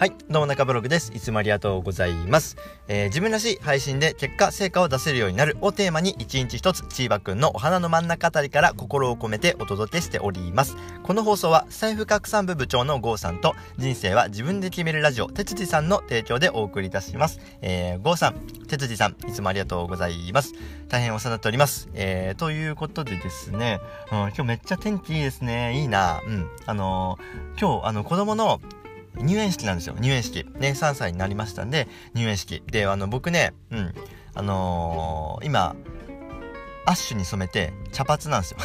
はい、どうも中ブログです。いつもありがとうございます。えー、自分らしい配信で結果、成果を出せるようになるをテーマに一日一つ、チーバくんのお花の真ん中あたりから心を込めてお届けしております。この放送は、財布拡散部部長のゴーさんと、人生は自分で決めるラジオ、哲司さんの提供でお送りいたします。えー、ゴーさん、哲司さん、いつもありがとうございます。大変お世話になっております。えー、ということでですね、うん、今日めっちゃ天気いいですね。いいな。うん。あのー、今日、あの、子供の、入園式なんですよ。入園式。ね、3歳になりましたんで、入園式。で、あの、僕ね、うん、あのー、今、アッシュに染めて茶髪なんですよ。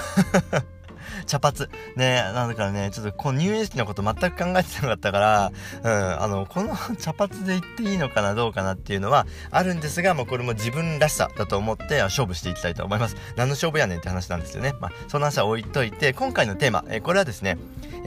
茶髪。ね、なんだからね、ちょっとこの入園式のこと全く考えてなかったから、うん、あの、この 茶髪で行っていいのかな、どうかなっていうのはあるんですが、もうこれも自分らしさだと思って勝負していきたいと思います。何の勝負やねんって話なんですよね。まあ、その話は置いといて、今回のテーマ、え、これはですね、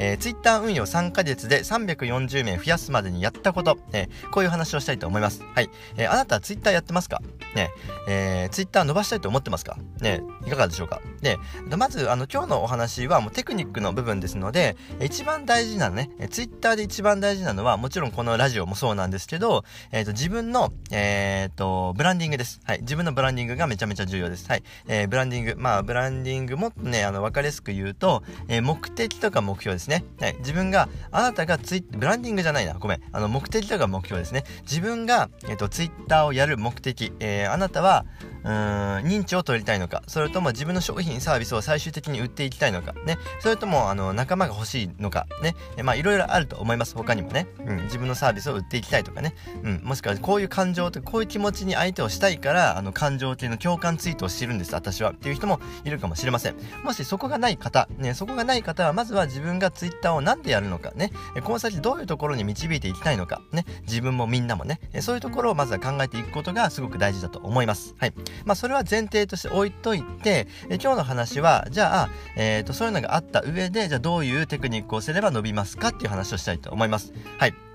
えー、Twitter 運用3ヶ月で340名増やすまでにやったこと、えー、こういう話をしたいと思います。はい。えー、あなたは Twitter やってますか？ね、えー、Twitter 伸ばしたいと思ってますか？ね、いかがでしょうか？で、まず、あの、今日のお話はもうテクニックの部分ですので、一番大事なのね、Twitter で一番大事なのは、もちろんこのラジオもそうなんですけど、えっ、ー、と、自分の、えっ、ー、と、ブランディングです。はい。自分のブランディングがめちゃめちゃ重要です。はい。えー、ブランディング。まあ、ブランディングもっとね、あの、わかりやすく言うと、え目的とか目標ですね。はい。自分が、あなたがツイブランディングじゃないな。ごめん。あの、目的とか目標ですね。自分が、えっ、と、Twitter をやる目的。えあなたは、認知を取りたいのか、それとも自分の商品サービスを最終的に売っていきたいのか、ね、それとも、あの、仲間が欲しいのか、ね、まあ、いろいろあると思います、他にもね。うん、自分のサービスを売っていきたいとかね、うん、もしくはこういう感情とこういう気持ちに相手をしたいから、あの、感情系の共感ツイートをしてるんです、私は。っていう人もいるかもしれません。もしそこがない方、ね、そこがない方は、まずは自分がツイッターを何でやるのか、ね、この先どういうところに導いていきたいのか、ね、自分もみんなもね、そういうところをまずは考えていくことがすごく大事だと思います。はい。まあ、それは前提として置いといて、え今日の話は、じゃあ、えっ、ー、と、そういうのがあった上で、じゃあどういうテクニックをすれば伸びますかっていう話をしたいと思います。はい。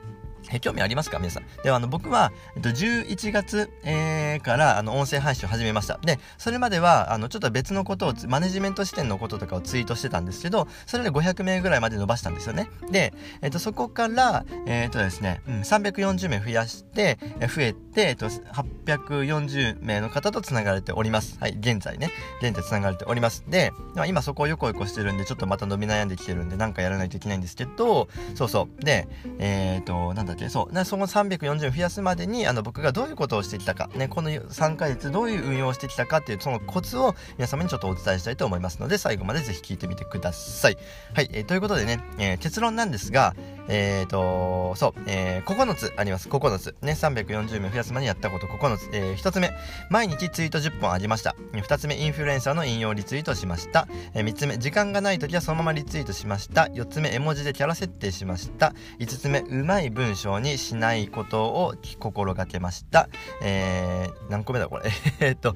え興味ありますか？皆さん。では、あの、僕は、えっと、11月、えー、から、あの、音声配信を始めました。で、それまでは、あの、ちょっと別のことを、マネジメント視点のこととかをツイートしてたんですけど、それで500名ぐらいまで伸ばしたんですよね。で、えっと、そこから、えっとですね、うん、340名増やして、え増えて、えっと、840名の方と繋がれております。はい、現在ね、現在繋がれております。で、今そこをよこよこしてるんで、ちょっとまた伸び悩んできてるんで、なんかやらないといけないんですけど、そうそう。で、えっ、と、なんだっけ、そう。その340増やすまでに、あの、僕がどういうことをしてきたか、ね、この3ヶ月どういう運用をしてきたかっていう、そのコツを皆様にちょっとお伝えしたいと思いますので、最後までぜひ聞いてみてください。はい、えー、ということでね、えー、結論なんですが、えっ、ー、と、そう、えー、9つあります。9つ。ね、340名増やすまでやったこと9つ。えー、1つ目、毎日ツイート10本あげました。2つ目、インフルエンサーの引用リツイートしました。えー、3つ目、時間がない時はそのままリツイートしました。4つ目、絵文字でキャラ設定しました。5つ目、うまい文章にしないことを心がけました。えー、何個目だこれ？えっと、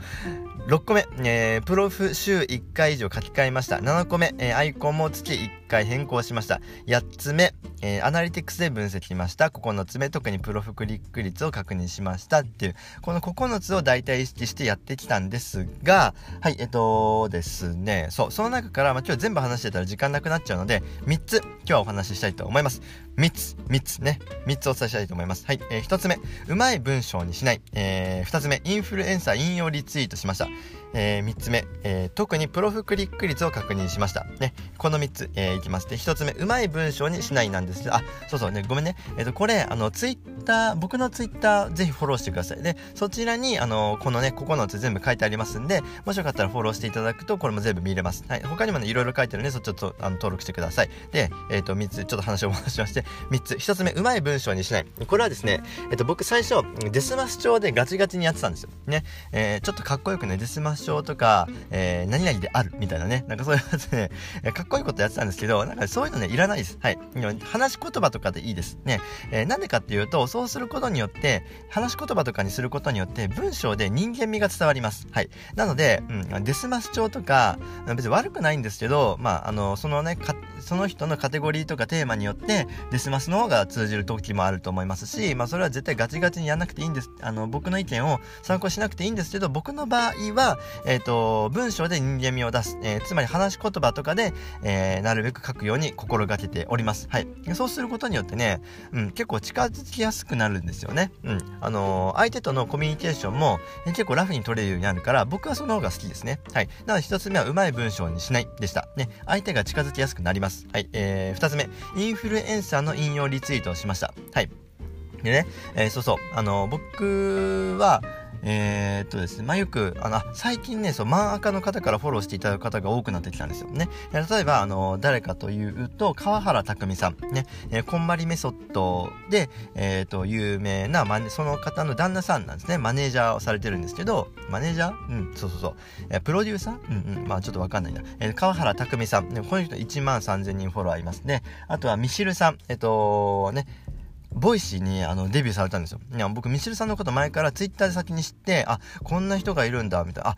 6個目、えー、プロフ週1回以上書き換えました。7個目、えー、アイコンも月1回回変更しました。8つ目、えー、アナリティクスで分析しました。9つ目、特にプロフクリック率を確認しましたっていう、この9つを大体意識してやってきたんですが、はい、えっとですね、そう、その中から、まあ、今日全部話してたら時間なくなっちゃうので、3つ、今日はお話ししたいと思います。3つ、3つね、3つお伝えしたいと思います。はい、えー、1つ目、うまい文章にしない。えー、2つ目、インフルエンサー引用リツイートしました。えー、3つ目、えー、特にプロフクリック率を確認しました。ね、この3つ、えー、いきます。で、1つ目、うまい文章にしないなんですけど、あ、そうそうね、ごめんね。えっ、ー、と、これ、あの、ツイッター、僕のツイッター、ぜひフォローしてください。で、そちらに、あの、このね、9つ全部書いてありますんで、もしよかったらフォローしていただくと、これも全部見れます。はい。他にもね、いろいろ書いてるんで、そっちょっと、あの、登録してください。で、えっ、ー、と、3つ、ちょっと話を戻しまして、3つ。1つ目、うまい文章にしない。これはですね、えっ、と、僕最初、デスマス調でガチガチにやってたんですよ。ね。えー、ちょっとかっこよくね、デスマス調とか、えー、何々であるみたいなね。なんかそういうやつね、かっこいいことやってたんですけど、なんかそういうのね、いらないです。はい。話し言葉とかでいいです。ね。えー、なんでかっていうと、そうすることによって、話し言葉とかにすることによって、文章で人間味が伝わります。はい。なので、うん、デスマス調とか、別に悪くないんですけど、まあ、あの、そのね、その人のカテゴリーとかテーマによって、デスマスの方が通じる時もあると思いますし、まあ、それは絶対ガチガチにやんなくていいんです。あの、僕の意見を参考しなくていいんですけど、僕の場合は、えっ、ー、と、文章で人間味を出す。えー、つまり話し言葉とかで、えー、なるべく書くように心がけております。はい。そうすることによってね、うん、結構近づきやすくなるんですよね。うん。あの、相手とのコミュニケーションも、え結構ラフに取れるようになるから、僕はその方が好きですね。はい。なので一つ目はうまい文章にしないでした。ね。相手が近づきやすくなります。はい。えー、二つ目、インフルエンサーの引用リツイートをしました。はい。でね、えー、そうそう、あの僕は、えー、っとですね、まあ、よく、あの、最近ね、そう、漫画家の方からフォローしていただく方が多くなってきたんですよね。例えば、あの、誰かというと、川原拓さん、ね、えー、こんまりメソッドで、えー、っと、有名な、ま、その方の旦那さんなんですね。マネージャーをされてるんですけど、マネージャー？うん、そうそうそう。えー、プロデューサー？うんうん、まあちょっとわかんないな。えー、川原拓さん、ね、この人1万3000人フォロワーいますね。あとは、ミシルさん、えっと、ね、Voicy にあのデビューされたんですよ。いや僕、ミシルさんのこと前からツイッターで先に知って、あ、こんな人がいるんだ、みたいな。あ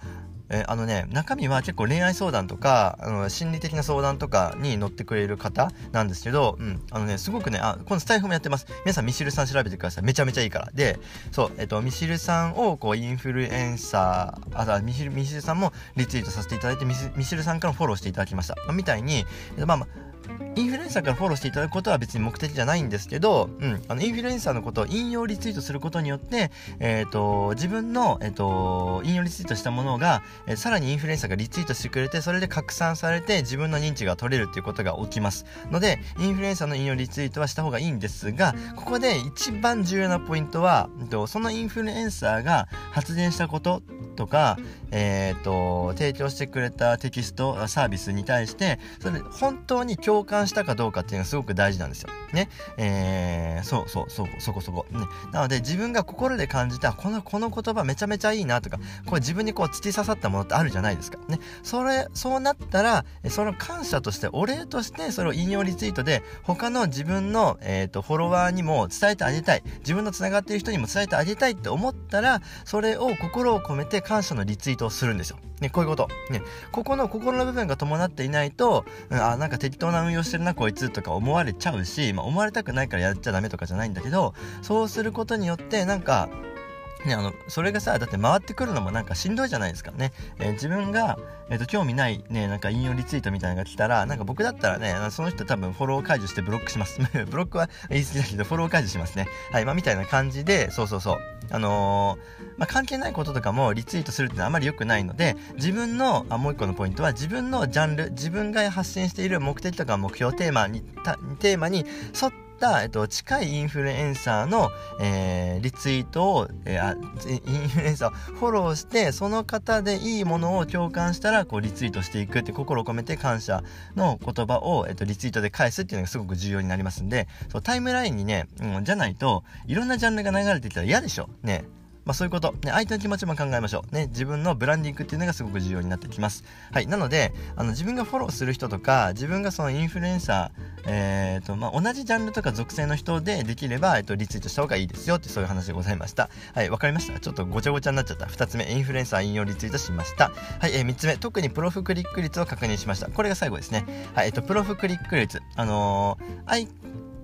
えあのね、中身は結構恋愛相談とか、あの心理的な相談とかに乗ってくれる方なんですけど、うん、あのね、すごくね、あ、このスタイフもやってます。皆さんミシルさん調べてください。めちゃめちゃいいから。で、そう、えっと、ミシルさんをこうインフルエンサー、あ、ミシル、ミシルさんもリツイートさせていただいて、ミシルさんからフォローしていただきました。みたいに、まあまあ、インフルエンサーからフォローしていただくことは別に目的じゃないんですけど、うん、あのインフルエンサーのことを引用リツイートすることによって、え、ー、と、自分の、え、ー、と、引用リツイートしたものが、えー、さらにインフルエンサーがリツイートしてくれて、それで拡散されて自分の認知が取れるっていうことが起きます。ので、インフルエンサーの引用リツイートはした方がいいんですが、ここで一番重要なポイントは、えー、とそのインフルエンサーが発言したこととか、えっ、と、提供してくれたテキスト、サービスに対して、それ本当に共感したかどうかっていうのがすごく大事なんですよ。ね。えー、そうそう、そう、そこそこ。ね。なので自分が心で感じた、この、この言葉めちゃめちゃいいなとか、これ自分にこう突き刺さったものってあるじゃないですか。ね。それ、そうなったら、その感謝として、お礼としてそれを引用リツイートで、他の自分の、えっ、ー、と、フォロワーにも伝えてあげたい。自分の繋がっている人にも伝えてあげたいって思ったら、それを心を込めて感謝のリツイートをするんですよ。ね、こういうこと。ね、ここの心の部分が伴っていないと、うん、あ、なんか適当な運用してるな、こいつとか思われちゃうし、まあ、思われたくないからやっちゃダメとかじゃないんだけど、そうすることによって、なんか、ね、あの、それがさ、だって回ってくるのもなんかしんどいじゃないですかね。えー、自分が、えっ、ー、と、興味ないね、なんか引用リツイートみたいなのが来たら、なんか僕だったらね、その人多分フォロー解除してブロックします。ブロックは言い過ぎだけど、フォロー解除しますね。はい、まあ、みたいな感じで、そうそうそう。あのー、まあ、関係ないこととかもリツイートするってのはあまり良くないので、自分の、あ、もう一個のポイントは、自分のジャンル、自分が発信している目的とか目標、テーマに、テーマに沿って、えっと、近いインフルエンサーの、えー、リツイートを、えー、インフルエンサーをフォローして、その方でいいものを共感したら、こう、リツイートしていくって心を込めて感謝の言葉を、えっと、リツイートで返すっていうのがすごく重要になりますんで、そう、タイムラインにね、うん、じゃないと、いろんなジャンルが流れてきたら嫌でしょね。まあそういうこと。ね、相手の気持ちも考えましょう。ね、自分のブランディングっていうのがすごく重要になってきます。はい。なので、あの、自分がフォローする人とか、自分がそのインフルエンサー、え、ー、と、まあ同じジャンルとか属性の人でできれば、えっ、と、リツイートした方がいいですよってそういう話でございました。はい。わかりました？ちょっとごちゃごちゃになっちゃった。二つ目、インフルエンサー引用リツイートしました。はい。えー、三つ目、特にプロフクリック率を確認しました。これが最後ですね。はい。えっ、と、プロフクリック率。あのー、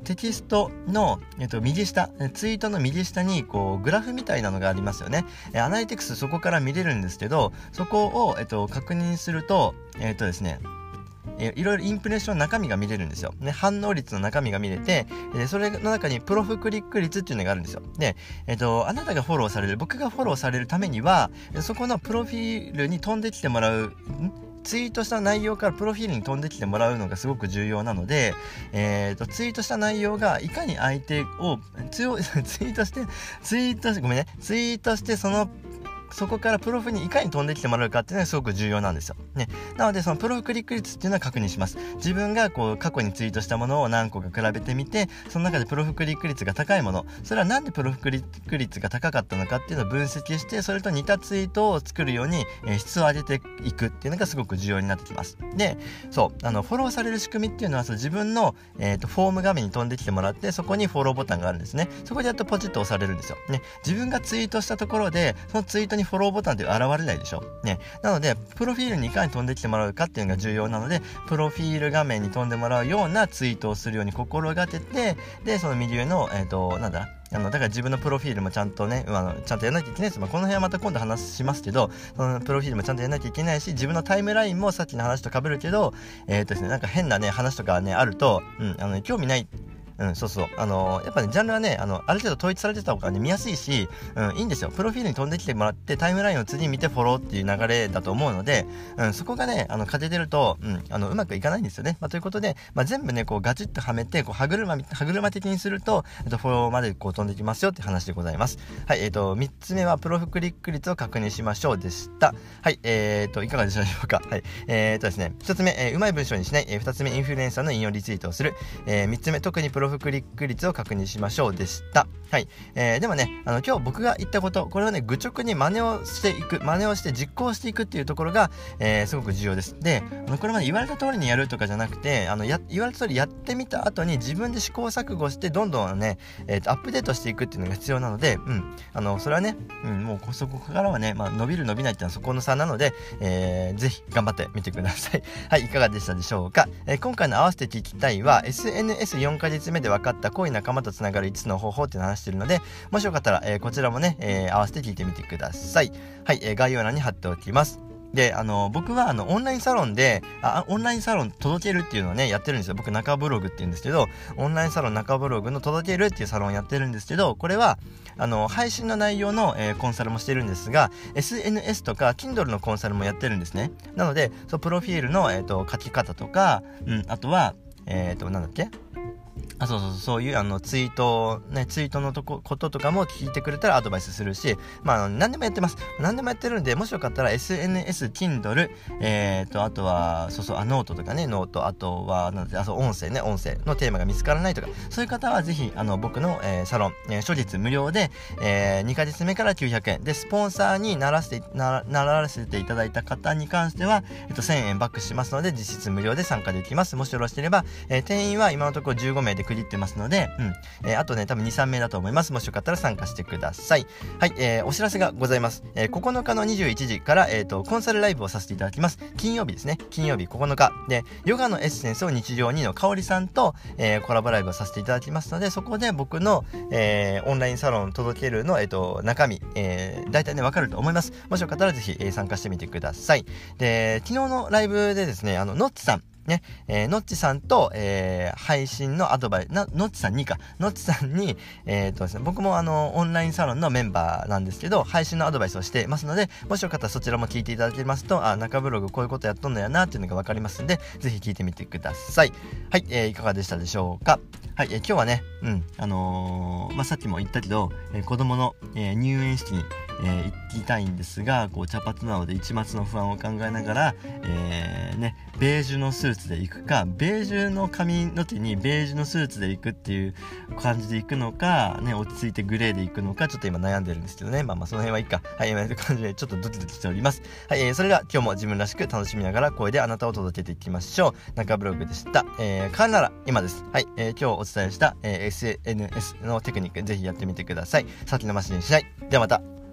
テキストの、えっと、右下、ツイートの右下に、こう、グラフみたいなのがありますよね。アナリティクスそこから見れるんですけど、そこを、えっと、確認すると、えっとですね、いろいろインプレッションの中身が見れるんですよ。ね、反応率の中身が見れて、それの中にプロフクリック率っていうのがあるんですよ。で、えっ、と、あなたがフォローされる、僕がフォローされるためには、そこのプロフィールに飛んできてもらう、ツイートした内容からプロフィールに飛んできてもらうのがすごく重要なので、えーと、ツイートした内容がいかに相手を強いツイートしてツイートしてごめんね。ツイートしてそのそこからプロフにいかに飛んできてもらうかっていうのがすごく重要なんですよ。ね。なので、そのプロフクリック率っていうのは確認します。自分がこう過去にツイートしたものを何個か比べてみて、その中でプロフクリック率が高いもの、それはなんでプロフクリック率が高かったのかっていうのを分析して、それと似たツイートを作るように、えー、質を上げていくっていうのがすごく重要になってきます。で、そう、あの、フォローされる仕組みっていうのは、そう自分の、えっ、ー、と、フォーム画面に飛んできてもらって、そこにフォローボタンがあるんですね。そこでやっとポチッと押されるんですよ。ね。自分がツイートしたところで、そのツイートにフォローボタンって現れないでしょ？ね。なので、プロフィールにいかに飛んできてもらうかっていうのが重要なので、プロフィール画面に飛んでもらうようなツイートをするように心がけて、で、その右上の、えっ、ー、と、なんだ、あのだから自分のプロフィールもちゃんとね、あのちゃんとやらなきゃいけないです。まあ、この辺はまた今度話しますけど、そのプロフィールもちゃんとやらなきゃいけないし、自分のタイムラインもさっきの話と被るけど、えー、とですね、なんか変なね、話とかね、あると、うん、あの、ね、興味ないうん、そうそう。あのー、やっぱね、ジャンルはね、あの、ある程度統一されてた方がね、見やすいし、うん、いいんですよ。プロフィールに飛んできてもらって、タイムラインを次見てフォローっていう流れだと思うので、うん、そこがね、あの、勝ててると、うん、あの、うまくいかないんですよね。まあ、ということで、まあ、全部ね、こう、ガチッとはめて、こう、歯車、歯車的にすると、えっと、フォローまでこう飛んできますよって話でございます。はい、えっ、ー、と、3つ目は、プロフクリック率を確認しましょうでした。はい、えっ、ー、と、いかがでしょうか。はい、えっ、とですね、1つ目、えうまい文章にしない、え2つ目、インフルエンサーの引用リツイートをする、え3つ目、特にプロフクリック率を確認しましょうでした。はい。えー、でもね、あの、今日僕が言ったこと、これをね、愚直に真似をしていく、真似をして実行していくっていうところが、えー、すごく重要です。で、あのこれまで言われた通りにやるとかじゃなくて、あの、や、言われた通りやってみた後に自分で試行錯誤して、どんどんね、えっ、ー、と、アップデートしていくっていうのが必要なので、うん。あの、それはね、うん、もうそこからはね、まあ、伸びる伸びないっていうのはそこの差なので、えー、ぜひ頑張ってみてください。はい、いかがでしたでしょうか？えー、今回の合わせて聞きたいは、SNS4 ヶ月目で分かった濃い仲間とつながる5つの方法って話してるので、もしよかったら、えー、こちらもね、えー、合わせて聞いてみてください。はい、えー、概要欄に貼っておきます。で、あの、僕はあの、オンラインサロンで、あ、オンラインサロン届けるっていうのをね、やってるんですよ。僕、中ブログって言うんですけど、オンラインサロン中ブログの届けるっていうサロンやってるんですけど、これは、あの、配信の内容の、えー、コンサルもしてるんですが、SNS とか、Kindle のコンサルもやってるんですね。なので、そう、プロフィールの、えっ、ー、と、書き方とか、うん、あとは、えっ、ー、と、なんだっけ？あそうそうそういうあのツイート、ね、ツイートのとここととかも聞いてくれたらアドバイスするし、まあ、あの何でもやってます。何でもやってるんで、もしよかったら SNS、Kindle、えーと、あとは、そうそう、あ、ノートとかね、 note、あとは、なん、あ、そう、音声ね、音声のテーマが見つからないとか、そういう方はぜひ、あの、僕の、えー、サロン、えー、初日無料で、えー、2ヶ月目から900円。で、スポンサーにならせて、なならせていただいた方に関しては、えっと、1000円バックしますので、実質無料で参加できます。もしよろしければ、えー、定員は今のところ15名名で区切ってますので、うん。えー、あとね、多分2、3名だと思います。もしよかったら参加してください。はい、えー、お知らせがございます。えー、9日の21時から、えっ、ー、と、コンサルライブをさせていただきます。金曜日ですね。金曜日9日。で、ヨガのエッセンスを日常にの香里さんと、えー、コラボライブをさせていただきますので、そこで僕の、えー、オンラインサロン届けるの、えっ、ー、と、中身、えー、大体ね、わかると思います。もしよかったらぜひ、えー、参加してみてください。で、昨日のライブでですね、あの、ノッチさん、ね、えー、のっちさんと、えー、配信のアドバイス、な、のっちさんにか、のっちさんに、えっ、とですね、僕もあの、オンラインサロンのメンバーなんですけど、配信のアドバイスをしてますので、もしよかったらそちらも聞いていただけますと、あ、中ブログこういうことやっとんのやなっていうのがわかりますんで、ぜひ聞いてみてください。はい、えー、いかがでしたでしょうか？はい、えー、今日はね、うん、あのー、まあ、さっきも言ったけど、えー、子供の、えー、入園式に、えー、行きたいんですが、こう、茶髪なので一末の不安を考えながら、えー、ね、ベージュのスーツで行くか、ベージュの髪の毛にベージュのスーツで行くっていう感じで行くのか、ね、落ち着いてグレーで行くのか、ちょっと今悩んでるんですけどね。まあまあ、その辺はいいか。はい、今いう感じでちょっとドキドキしております。はい、えー、それでは今日も自分らしく楽しみながら声であなたを届けていきましょう。中ブログでした。えー、かんなら今です。はい、えー、今日お伝えした、えー、SNS のテクニック、ぜひやってみてください。先延ばしにしない。ではまた。